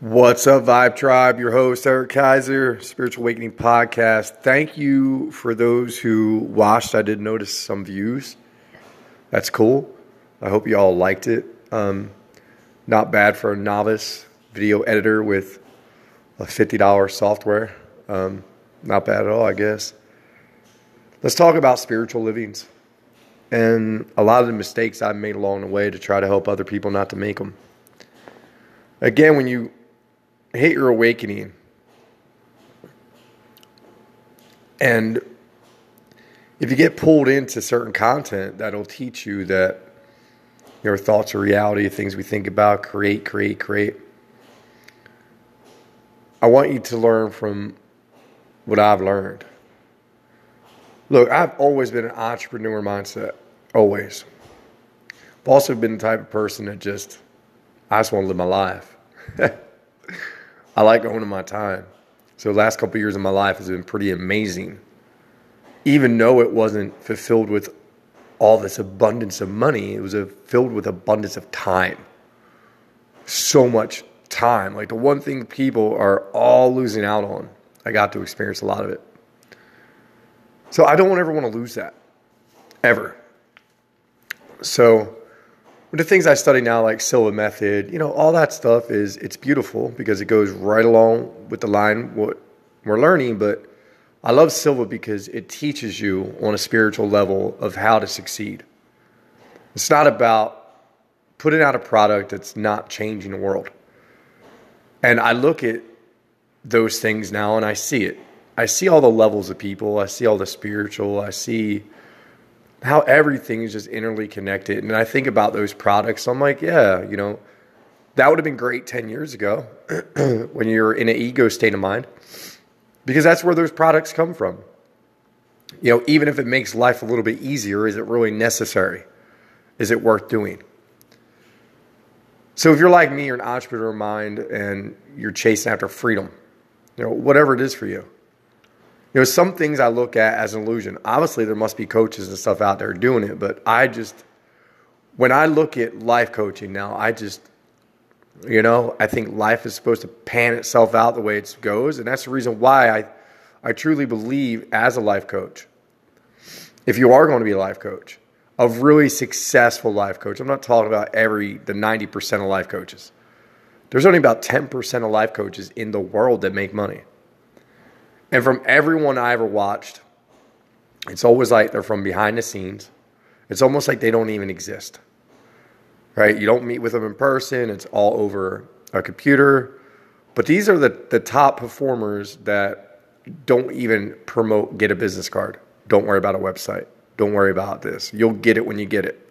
What's up, Vibe Tribe? Your host, Eric Kaiser, Spiritual Awakening Podcast. Thank you for those who watched. I did notice some views. That's cool. I hope you all liked it. Um, not bad for a novice video editor with a $50 software. Um, not bad at all, I guess. Let's talk about spiritual livings and a lot of the mistakes I've made along the way to try to help other people not to make them. Again, when you hit your awakening and if you get pulled into certain content that'll teach you that your thoughts are reality, things we think about, create, create, create. I want you to learn from what I've learned. Look, I've always been an entrepreneur mindset, always. I've also been the type of person that just, I just want to live my life. I like owning my time. So the last couple of years of my life has been pretty amazing. Even though it wasn't fulfilled with all this abundance of money, it was a, filled with abundance of time. So much time. Like the one thing people are all losing out on. I got to experience a lot of it. So I don't ever want to lose that. Ever. So the things I study now, like Silva method, you know, all that stuff is it's beautiful because it goes right along with the line what we're learning. But I love Silva because it teaches you on a spiritual level of how to succeed. It's not about putting out a product that's not changing the world. And I look at those things now and I see it. I see all the levels of people. I see all the spiritual. I see how everything is just interly connected. And I think about those products. I'm like, yeah, you know, that would have been great 10 years ago when you're in an ego state of mind, because that's where those products come from. You know, even if it makes life a little bit easier, is it really necessary? Is it worth doing? So if you're like me, you're an entrepreneur mind and you're chasing after freedom, you know, whatever it is for you. You know, some things I look at as an illusion. Obviously, there must be coaches and stuff out there doing it, but I just, when I look at life coaching now, I just, you know, I think life is supposed to pan itself out the way it goes, and that's the reason why I, I truly believe as a life coach, if you are going to be a life coach, a really successful life coach. I'm not talking about every the 90% of life coaches. There's only about 10% of life coaches in the world that make money. And from everyone I ever watched, it's always like they're from behind the scenes. It's almost like they don't even exist. Right? You don't meet with them in person, it's all over a computer. But these are the, the top performers that don't even promote get a business card. Don't worry about a website. Don't worry about this. You'll get it when you get it.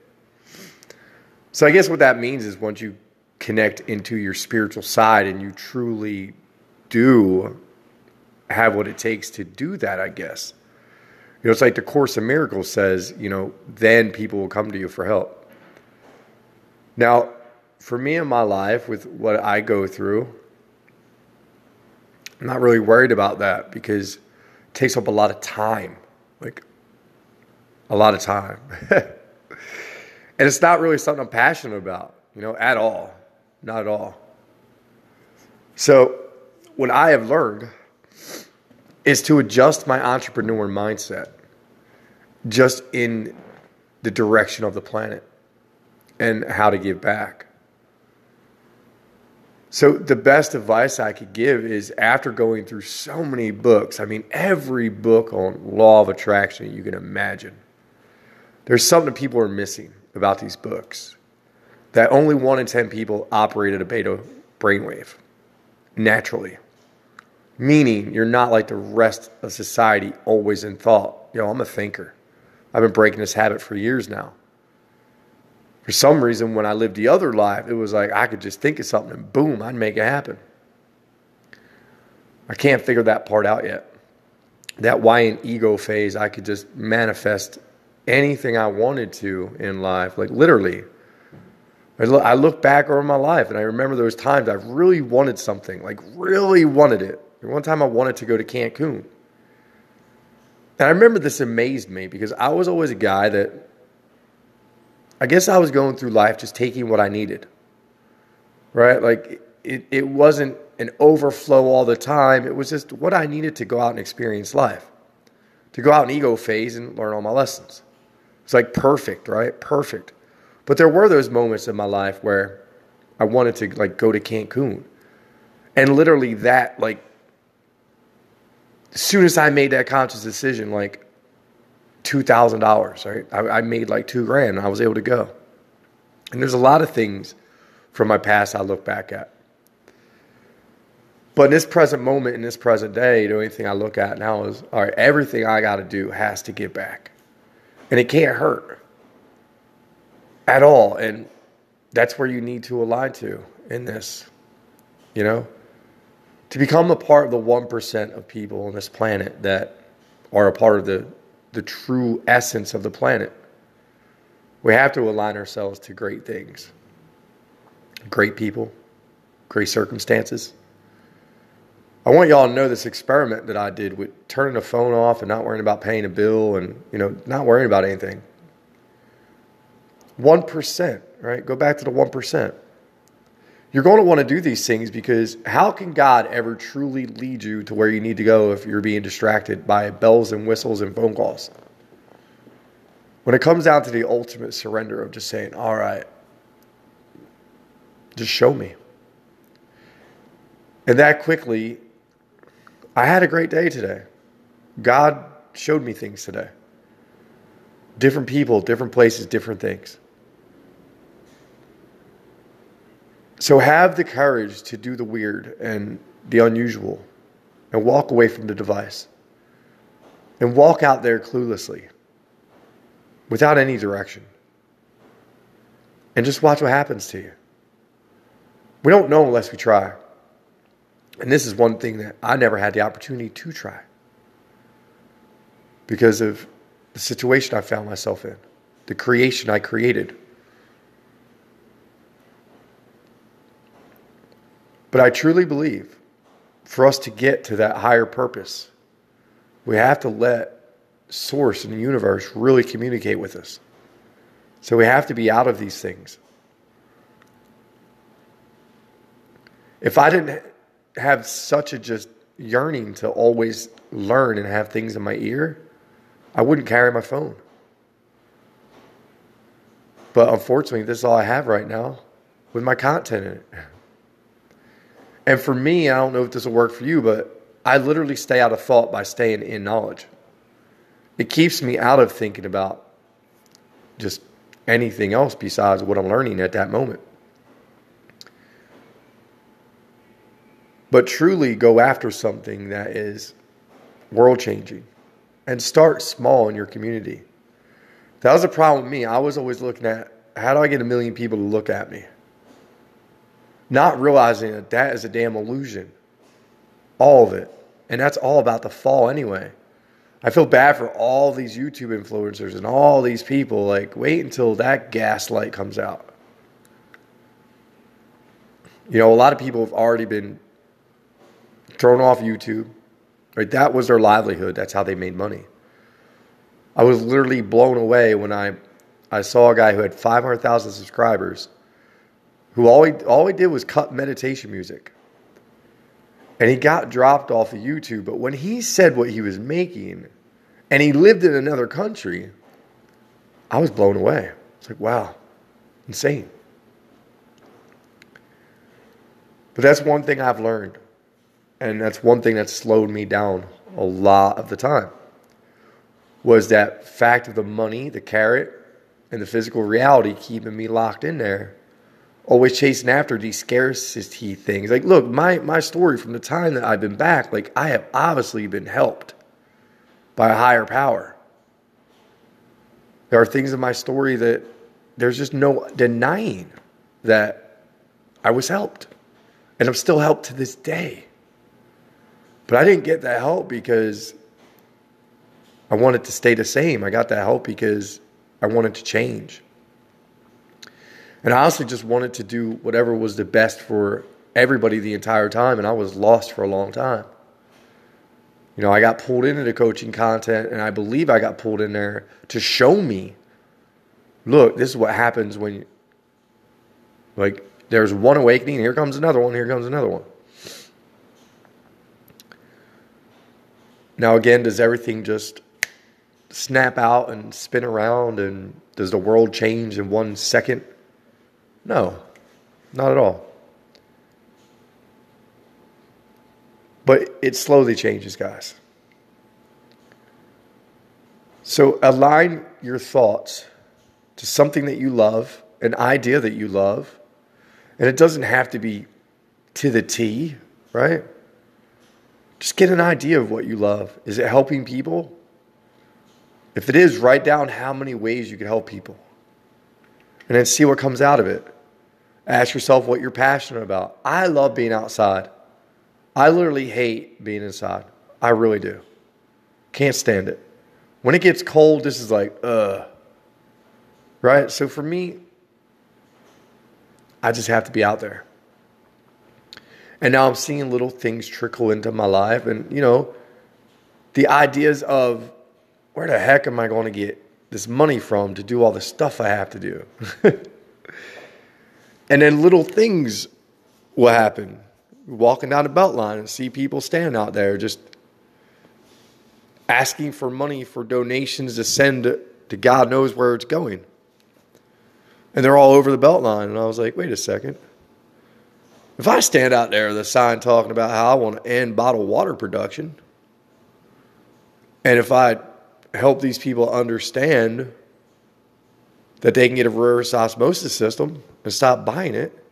So I guess what that means is once you connect into your spiritual side and you truly do have what it takes to do that, I guess. You know, it's like the Course of Miracles says, you know, then people will come to you for help. Now, for me in my life, with what I go through, I'm not really worried about that because it takes up a lot of time. Like, a lot of time. and it's not really something I'm passionate about, you know, at all. Not at all. So, what I have learned is to adjust my entrepreneur mindset just in the direction of the planet and how to give back. So, the best advice I could give is after going through so many books, I mean, every book on law of attraction you can imagine, there's something people are missing about these books. That only one in 10 people operate at a beta brainwave naturally. Meaning, you're not like the rest of society, always in thought. Know, I'm a thinker. I've been breaking this habit for years now. For some reason, when I lived the other life, it was like I could just think of something and boom, I'd make it happen. I can't figure that part out yet. That why in ego phase, I could just manifest anything I wanted to in life, like literally. I look back over my life and I remember those times I really wanted something, like really wanted it. One time I wanted to go to Cancun. And I remember this amazed me because I was always a guy that I guess I was going through life just taking what I needed. Right? Like it, it wasn't an overflow all the time. It was just what I needed to go out and experience life, to go out in ego phase and learn all my lessons. It's like perfect, right? Perfect. But there were those moments in my life where I wanted to like go to Cancun. And literally that, like, as soon as I made that conscious decision, like two thousand dollars, right? I, I made like two grand and I was able to go. And there's a lot of things from my past I look back at. But in this present moment, in this present day, the only thing I look at now is all right, everything I got to do has to get back. And it can't hurt at all. And that's where you need to align to in this, you know? To become a part of the 1% of people on this planet that are a part of the, the true essence of the planet, we have to align ourselves to great things, great people, great circumstances I want y'all to know this experiment that I did with turning the phone off and not worrying about paying a bill and you know not worrying about anything. One percent, right? Go back to the one percent. You're going to want to do these things because how can God ever truly lead you to where you need to go if you're being distracted by bells and whistles and phone calls? When it comes down to the ultimate surrender of just saying, "All right, just show me," and that quickly I had a great day today. God showed me things today. Different people, different places, different things. So have the courage to do the weird and the unusual and walk away from the device and walk out there cluelessly without any direction and just watch what happens to you. We don't know unless we try. And this is one thing that I never had the opportunity to try because of the situation I found myself in, the creation I created. But I truly believe for us to get to that higher purpose, we have to let Source and the universe really communicate with us. So we have to be out of these things. If I didn't have such a just yearning to always learn and have things in my ear, I wouldn't carry my phone. But unfortunately, this is all I have right now with my content in it. And for me, I don't know if this will work for you, but I literally stay out of thought by staying in knowledge. It keeps me out of thinking about just anything else besides what I'm learning at that moment. but truly go after something that is world changing and start small in your community. That was a problem with me. I was always looking at how do I get a million people to look at me? Not realizing that that is a damn illusion. All of it. And that's all about the fall anyway. I feel bad for all these YouTube influencers and all these people. Like, wait until that gaslight comes out. You know, a lot of people have already been thrown off YouTube. Right? That was their livelihood. That's how they made money. I was literally blown away when I, I saw a guy who had 500,000 subscribers who all he, all he did was cut meditation music. And he got dropped off of YouTube. But when he said what he was making and he lived in another country, I was blown away. It's like, wow, insane. But that's one thing I've learned. And that's one thing that slowed me down a lot of the time was that fact of the money, the carrot, and the physical reality keeping me locked in there. Always chasing after these scarcity things. Like, look, my, my story from the time that I've been back, like, I have obviously been helped by a higher power. There are things in my story that there's just no denying that I was helped. And I'm still helped to this day. But I didn't get that help because I wanted to stay the same. I got that help because I wanted to change. And I honestly just wanted to do whatever was the best for everybody the entire time. And I was lost for a long time. You know, I got pulled into the coaching content, and I believe I got pulled in there to show me look, this is what happens when, you, like, There's one awakening, here comes another one, here comes another one. Now, again, does everything just snap out and spin around and does the world change in one second? No, not at all. But it slowly changes, guys. So align your thoughts to something that you love, an idea that you love, and it doesn't have to be to the T, right? Just get an idea of what you love. Is it helping people? If it is, write down how many ways you can help people and then see what comes out of it. Ask yourself what you're passionate about. I love being outside. I literally hate being inside. I really do. Can't stand it. When it gets cold, this is like, uh. Right? So for me, I just have to be out there. And now I'm seeing little things trickle into my life. And, you know, the ideas of where the heck am I going to get this money from to do all the stuff I have to do? and then little things will happen. Walking down the Beltline and see people stand out there just asking for money for donations to send to God knows where it's going. And they're all over the Beltline. And I was like, wait a second. If I stand out there with a sign talking about how I want to end bottled water production, and if I help these people understand that they can get a reverse osmosis system and stop buying it,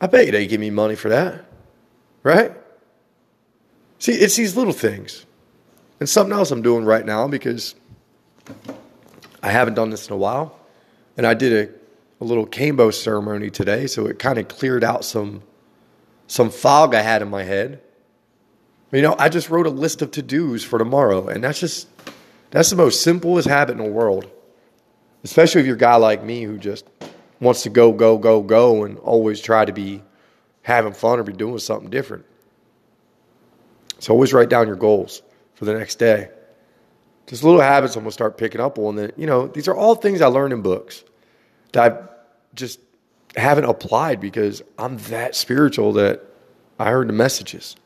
I bet you they give me money for that. Right? See, it's these little things. And something else I'm doing right now because I haven't done this in a while. And I did a a little Kambo ceremony today, so it kind of cleared out some some fog I had in my head. You know, I just wrote a list of to-dos for tomorrow, and that's just that's the most simplest habit in the world. Especially if you're a guy like me who just wants to go, go, go, go, and always try to be having fun or be doing something different. So always write down your goals for the next day. Just little habits I'm gonna start picking up on that, you know, these are all things I learned in books that I just haven't applied because I'm that spiritual that I heard the messages.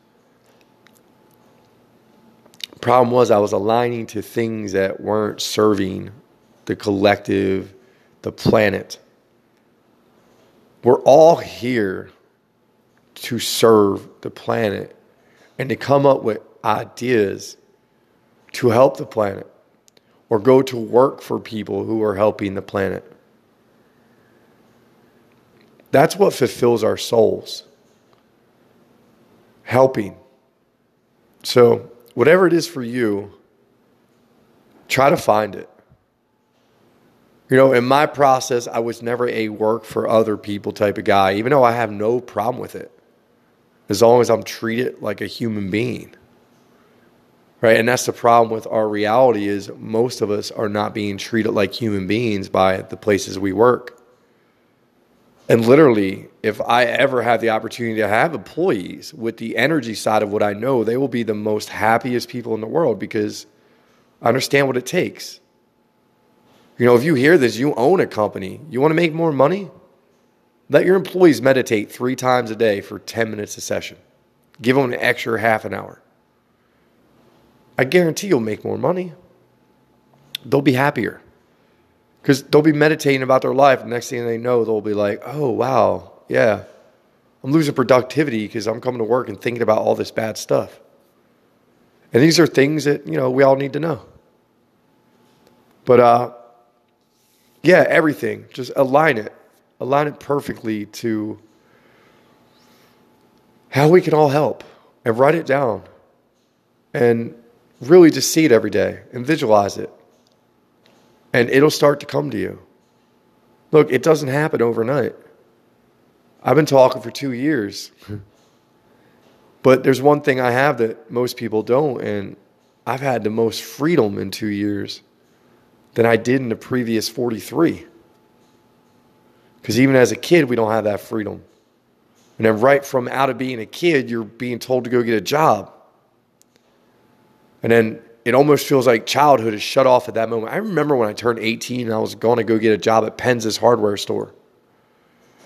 Problem was, I was aligning to things that weren't serving the collective, the planet. We're all here to serve the planet and to come up with ideas to help the planet or go to work for people who are helping the planet. That's what fulfills our souls. Helping. So, whatever it is for you, try to find it. You know, in my process, I was never a work for other people type of guy, even though I have no problem with it, as long as I'm treated like a human being. Right? And that's the problem with our reality is most of us are not being treated like human beings by the places we work. And literally, if I ever have the opportunity to have employees with the energy side of what I know, they will be the most happiest people in the world because I understand what it takes. You know, if you hear this, you own a company, you want to make more money, let your employees meditate three times a day for 10 minutes a session. Give them an extra half an hour. I guarantee you'll make more money. They'll be happier because they'll be meditating about their life. And next thing they know, they'll be like, oh, wow, yeah, I'm losing productivity because I'm coming to work and thinking about all this bad stuff. And these are things that, you know, we all need to know. But, uh, yeah, everything. Just align it. Align it perfectly to how we can all help and write it down and really just see it every day and visualize it and it'll start to come to you. Look, it doesn't happen overnight. I've been talking for two years. but there's one thing I have that most people don't, and I've had the most freedom in two years than I did in the previous 43. Because even as a kid, we don't have that freedom. And then, right from out of being a kid, you're being told to go get a job. And then it almost feels like childhood is shut off at that moment. I remember when I turned 18 and I was going to go get a job at Penz's hardware store.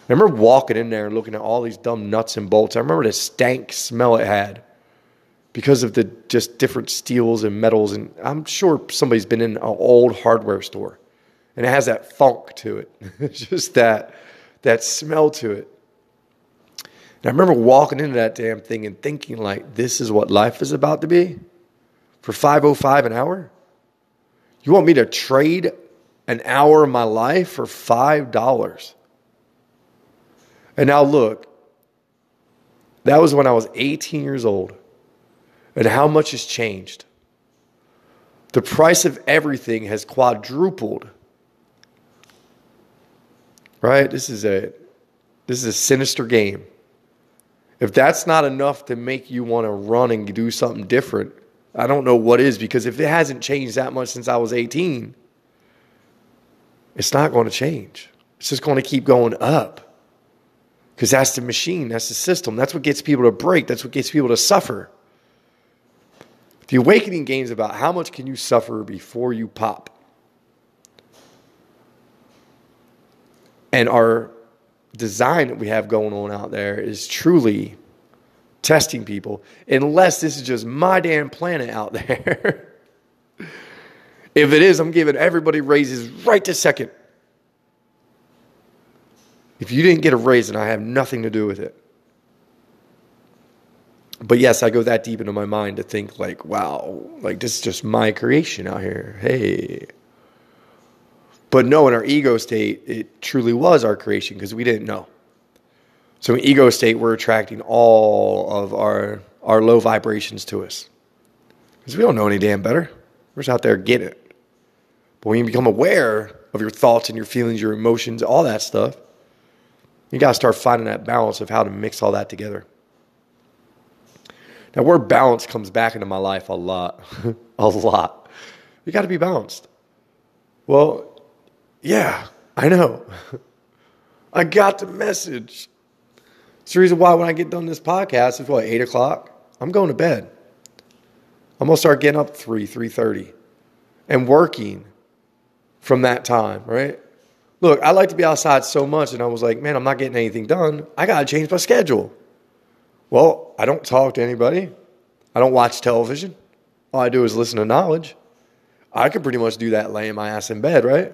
I remember walking in there and looking at all these dumb nuts and bolts. I remember the stank smell it had because of the just different steels and metals. And I'm sure somebody's been in an old hardware store and it has that funk to it, it's just that that smell to it. And I remember walking into that damn thing and thinking like, this is what life is about to be for 505 an hour? You want me to trade an hour of my life for $5? And now look, that was when I was 18 years old. And how much has changed? The price of everything has quadrupled. Right? This is a this is a sinister game. If that's not enough to make you want to run and do something different, I don't know what is because if it hasn't changed that much since I was 18, it's not going to change. It's just going to keep going up because that's the machine, that's the system. That's what gets people to break, that's what gets people to suffer. The awakening game is about how much can you suffer before you pop. And our design that we have going on out there is truly testing people, unless this is just my damn planet out there. if it is, I'm giving everybody raises right this second. If you didn't get a raise, and I have nothing to do with it. But yes, I go that deep into my mind to think like, wow, like this is just my creation out here. Hey. But no, in our ego state, it truly was our creation because we didn't know. So in ego state, we're attracting all of our our low vibrations to us. Because we don't know any damn better. We're just out there getting it. But when you become aware of your thoughts and your feelings, your emotions, all that stuff, you gotta start finding that balance of how to mix all that together. Now, word balance comes back into my life a lot. a lot. You gotta be balanced. Well, yeah, I know. I got the message. It's the reason why when I get done this podcast, it's what, eight o'clock? I'm going to bed. I'm gonna start getting up three, three thirty, and working from that time, right? Look, I like to be outside so much, and I was like, man, I'm not getting anything done. I gotta change my schedule. Well, I don't talk to anybody. I don't watch television. All I do is listen to knowledge. I could pretty much do that laying my ass in bed, right?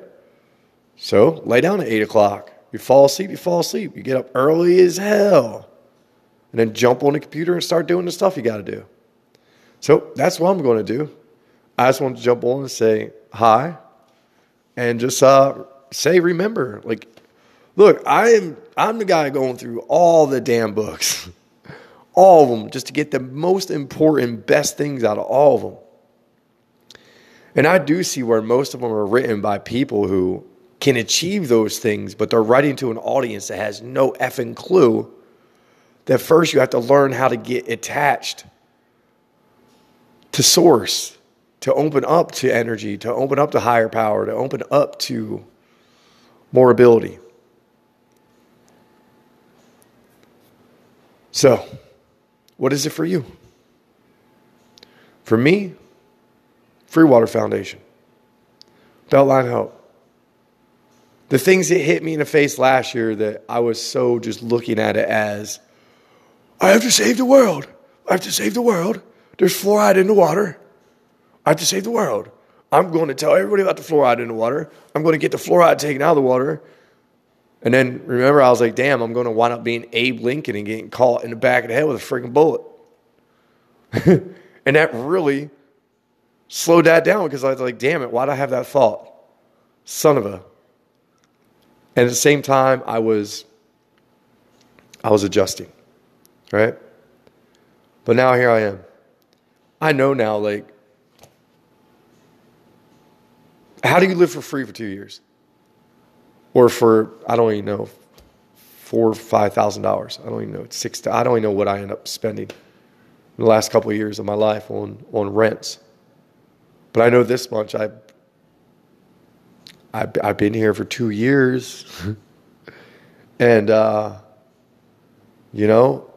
So lay down at eight o'clock. You fall asleep, you fall asleep. You get up early as hell. And then jump on the computer and start doing the stuff you got to do. So that's what I'm going to do. I just want to jump on and say hi and just uh, say, remember, like, look, I am, I'm the guy going through all the damn books, all of them, just to get the most important, best things out of all of them. And I do see where most of them are written by people who can achieve those things, but they're writing to an audience that has no effing clue that first you have to learn how to get attached to source, to open up to energy, to open up to higher power, to open up to more ability. So, what is it for you? For me, Free Water Foundation, Beltline Help the things that hit me in the face last year that I was so just looking at it as I have to save the world. I have to save the world. There's fluoride in the water. I have to save the world. I'm going to tell everybody about the fluoride in the water. I'm going to get the fluoride taken out of the water. And then remember, I was like, damn, I'm going to wind up being Abe Lincoln and getting caught in the back of the head with a freaking bullet. and that really slowed that down because I was like, damn it, why'd I have that thought? Son of a. And at the same time, I was I was adjusting, right? But now here I am. I know now, like, how do you live for free for two years? Or for, I don't even know, four or five thousand dollars. I don't even know. It's six. I don't even know what I end up spending in the last couple of years of my life on on rents. But I know this much. I I've, I've been here for two years. and, uh, you know,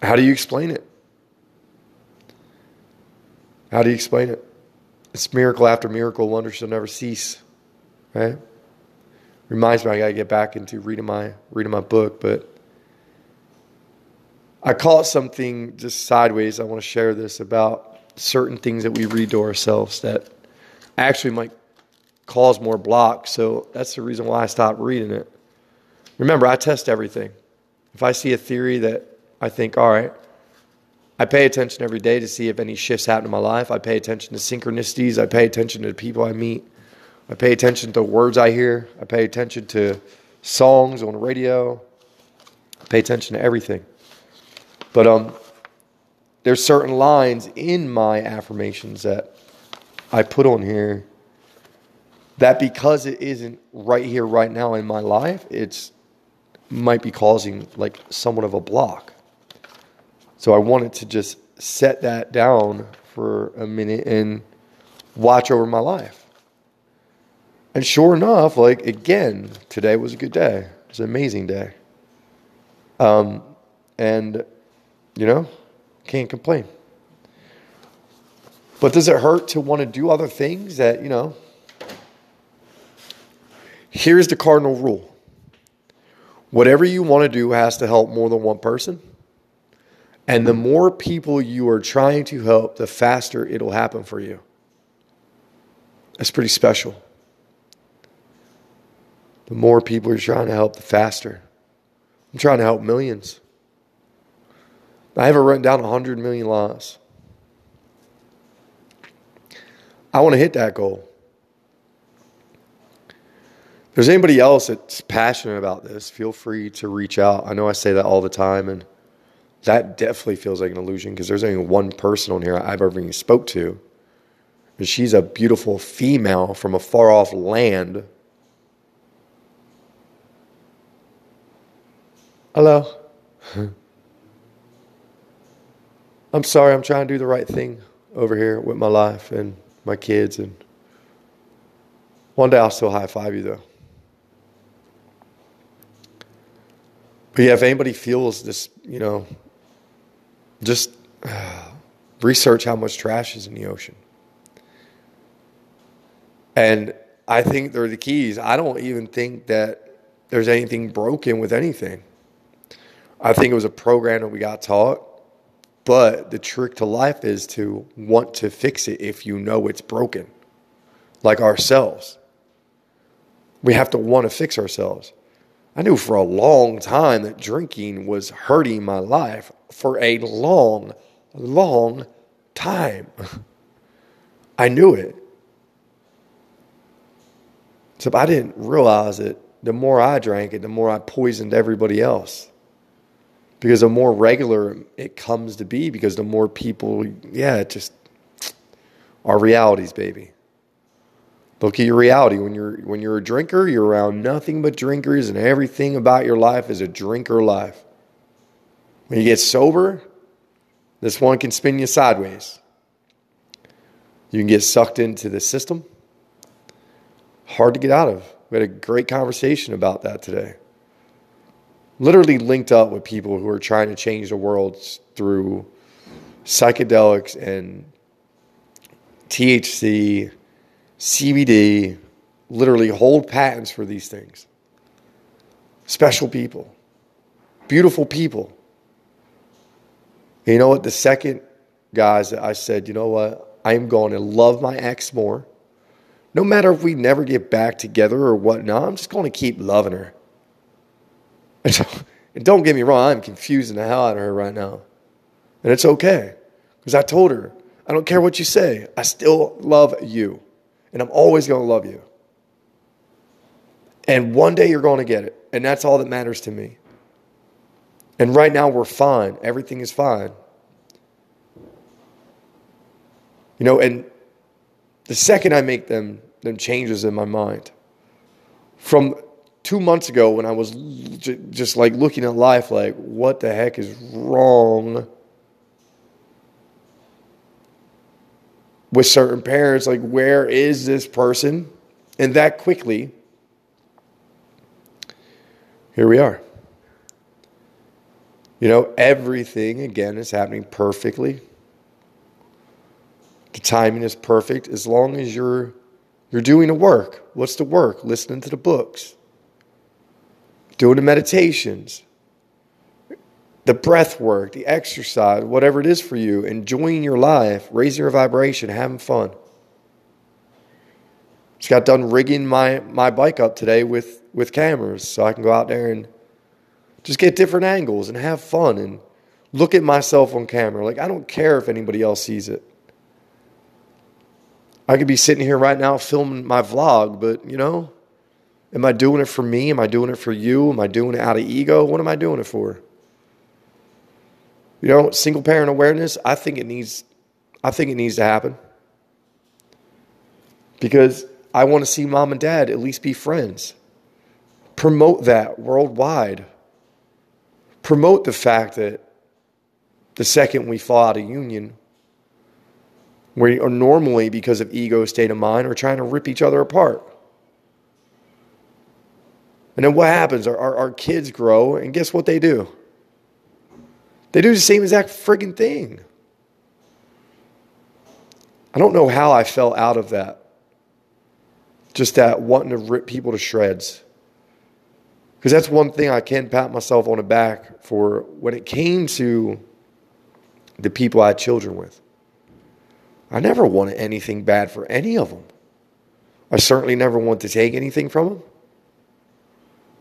how do you explain it? How do you explain it? It's miracle after miracle, wonder shall never cease, right? Reminds me I gotta get back into reading my reading my book, but I caught something just sideways. I want to share this about certain things that we read to ourselves that actually might cause more blocks. So that's the reason why I stopped reading it. Remember, I test everything. If I see a theory that I think, all right, I pay attention every day to see if any shifts happen in my life. I pay attention to synchronicities. I pay attention to the people I meet. I pay attention to words I hear. I pay attention to songs on the radio. I pay attention to everything. But um, there's certain lines in my affirmations that I put on here that because it isn't right here, right now in my life, it's might be causing like somewhat of a block. So I wanted to just set that down for a minute and watch over my life. And sure enough, like again, today was a good day. It was an amazing day. Um, and you know, can't complain. But does it hurt to want to do other things that, you know? Here's the cardinal rule whatever you want to do has to help more than one person. And the more people you are trying to help, the faster it'll happen for you. That's pretty special. The more people you're trying to help, the faster. I'm trying to help millions. I haven't written down 100 million lives. I want to hit that goal. If there's anybody else that's passionate about this, feel free to reach out. I know I say that all the time, and that definitely feels like an illusion because there's only one person on here I've ever even spoke to. And she's a beautiful female from a far off land. Hello. I'm sorry, I'm trying to do the right thing over here with my life and my kids. And one day I'll still high five you, though. But yeah, if anybody feels this, you know, just uh, research how much trash is in the ocean. And I think they're the keys. I don't even think that there's anything broken with anything. I think it was a program that we got taught. But the trick to life is to want to fix it if you know it's broken, like ourselves. We have to want to fix ourselves. I knew for a long time that drinking was hurting my life for a long, long time. I knew it. So I didn't realize it. The more I drank it, the more I poisoned everybody else. Because the more regular it comes to be, because the more people, yeah, it just our realities, baby. Look at your reality. When you're when you're a drinker, you're around nothing but drinkers, and everything about your life is a drinker life. When you get sober, this one can spin you sideways. You can get sucked into the system. Hard to get out of. We had a great conversation about that today. Literally linked up with people who are trying to change the world through psychedelics and THC CBD, literally hold patents for these things. Special people, beautiful people. And you know what? The second guys I said, you know what? I am going to love my ex more. No matter if we never get back together or whatnot, I'm just going to keep loving her. And don't get me wrong, I'm confusing the hell out of her right now. And it's okay. Because I told her, I don't care what you say, I still love you and I'm always going to love you. And one day you're going to get it. And that's all that matters to me. And right now we're fine. Everything is fine. You know, and the second I make them them changes in my mind, from two months ago when I was just like looking at life, like what the heck is wrong with certain parents? Like where is this person? And that quickly here we are. You know everything again is happening perfectly. The timing is perfect. As long as you're you're doing the work. What's the work? Listening to the books doing the meditations, the breath work, the exercise, whatever it is for you, enjoying your life, raising your vibration, having fun. Just got done rigging my, my bike up today with, with cameras so I can go out there and just get different angles and have fun and look at myself on camera. Like, I don't care if anybody else sees it. I could be sitting here right now filming my vlog, but you know, am I doing it for me? Am I doing it for you? Am I doing it out of ego? What am I doing it for? You know, single parent awareness, I think it needs I think it needs to happen. Because I want to see mom and dad at least be friends. Promote that worldwide. Promote the fact that the second we fall out of union, we are normally, because of ego state of mind, are trying to rip each other apart. And then what happens? Our, our, our, kids grow, and guess what they do? They do the same exact frigging thing. I don't know how I fell out of that. Just that wanting to rip people to shreds. Because that's one thing I can pat myself on the back for when it came to the people I had children with. I never wanted anything bad for any of them. I certainly never wanted to take anything from them.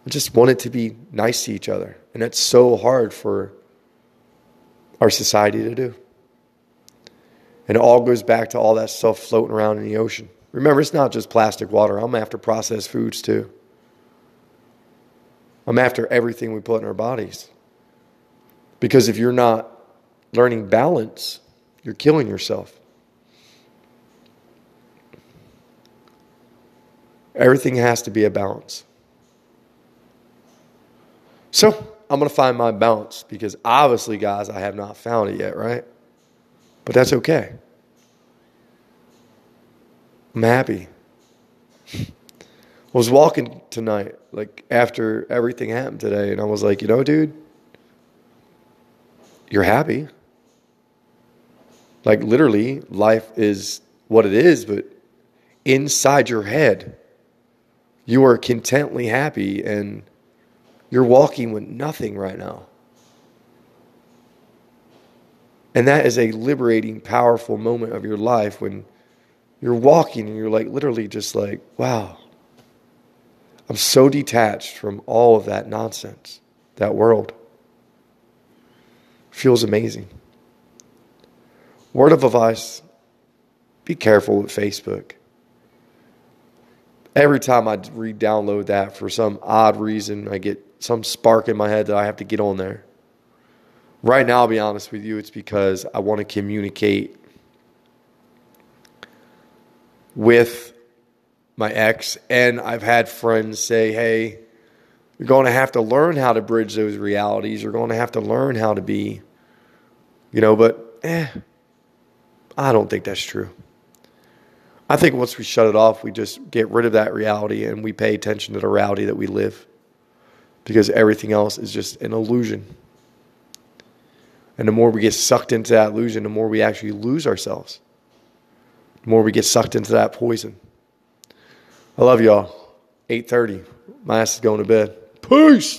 I just wanted to be nice to each other. And that's so hard for our society to do. And it all goes back to all that stuff floating around in the ocean. Remember, it's not just plastic water. I'm after processed foods too. I'm after everything we put in our bodies. Because if you're not learning balance, you're killing yourself. Everything has to be a balance. So I'm going to find my balance because obviously, guys, I have not found it yet, right? But that's okay. I'm happy. I was walking tonight, like after everything happened today, and I was like, you know, dude, you're happy. Like literally, life is what it is, but inside your head, you are contently happy and you're walking with nothing right now. And that is a liberating, powerful moment of your life when you're walking and you're like literally just like, wow, I'm so detached from all of that nonsense, that world. Feels amazing. Word of advice be careful with Facebook. Every time I re download that for some odd reason, I get some spark in my head that I have to get on there. Right now, I'll be honest with you, it's because I want to communicate with my ex. And I've had friends say, hey, you're going to have to learn how to bridge those realities. You're going to have to learn how to be, you know, but eh, I don't think that's true. I think once we shut it off, we just get rid of that reality and we pay attention to the reality that we live because everything else is just an illusion. And the more we get sucked into that illusion, the more we actually lose ourselves. The more we get sucked into that poison. I love y'all. 8:30. My ass is going to bed. Peace.